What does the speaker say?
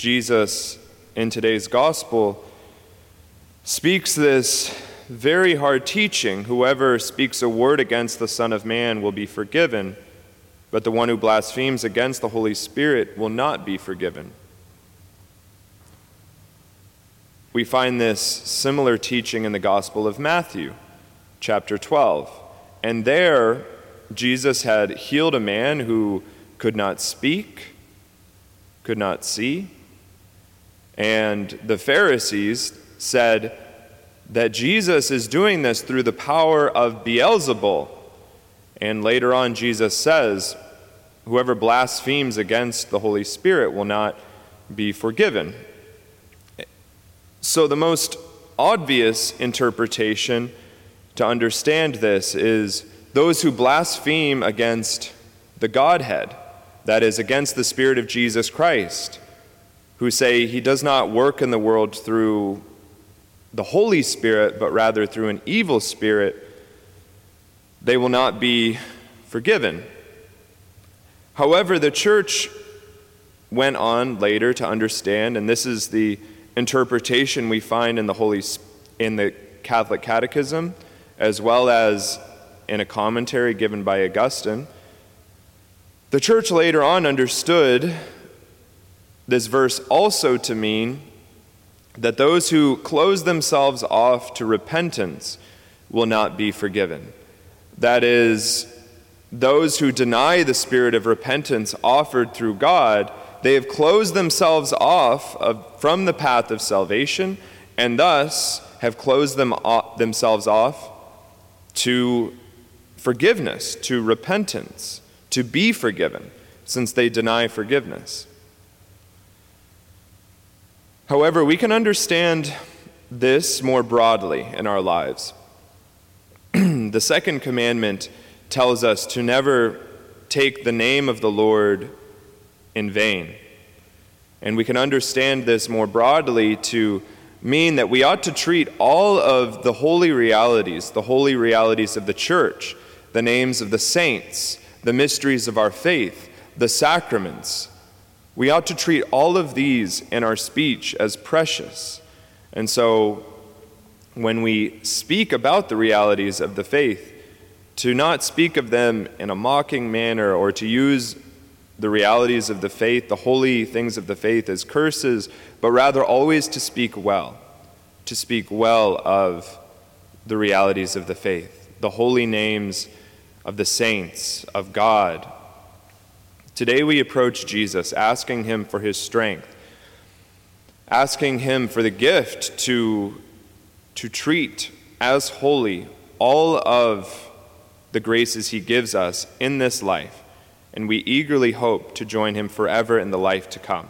Jesus in today's gospel speaks this very hard teaching whoever speaks a word against the Son of Man will be forgiven, but the one who blasphemes against the Holy Spirit will not be forgiven. We find this similar teaching in the Gospel of Matthew, chapter 12. And there, Jesus had healed a man who could not speak, could not see. And the Pharisees said that Jesus is doing this through the power of Beelzebul. And later on, Jesus says, Whoever blasphemes against the Holy Spirit will not be forgiven. So, the most obvious interpretation to understand this is those who blaspheme against the Godhead, that is, against the Spirit of Jesus Christ, who say he does not work in the world through the Holy Spirit, but rather through an evil spirit, they will not be forgiven. However, the church went on later to understand, and this is the interpretation we find in the Holy in the Catholic Catechism, as well as in a commentary given by Augustine. The church later on understood this verse also to mean that those who close themselves off to repentance will not be forgiven. That is, those who deny the spirit of repentance offered through God, they have closed themselves off of, from the path of salvation and thus have closed them off, themselves off to forgiveness, to repentance, to be forgiven, since they deny forgiveness. However, we can understand this more broadly in our lives. the second commandment tells us to never take the name of the Lord in vain. And we can understand this more broadly to mean that we ought to treat all of the holy realities, the holy realities of the church, the names of the saints, the mysteries of our faith, the sacraments, we ought to treat all of these in our speech as precious. And so, when we speak about the realities of the faith, to not speak of them in a mocking manner or to use the realities of the faith, the holy things of the faith, as curses, but rather always to speak well, to speak well of the realities of the faith, the holy names of the saints, of God, Today we approach Jesus, asking him for his strength, asking him for the gift to, to treat as holy all of the graces he gives us in this life, and we eagerly hope to join him forever in the life to come.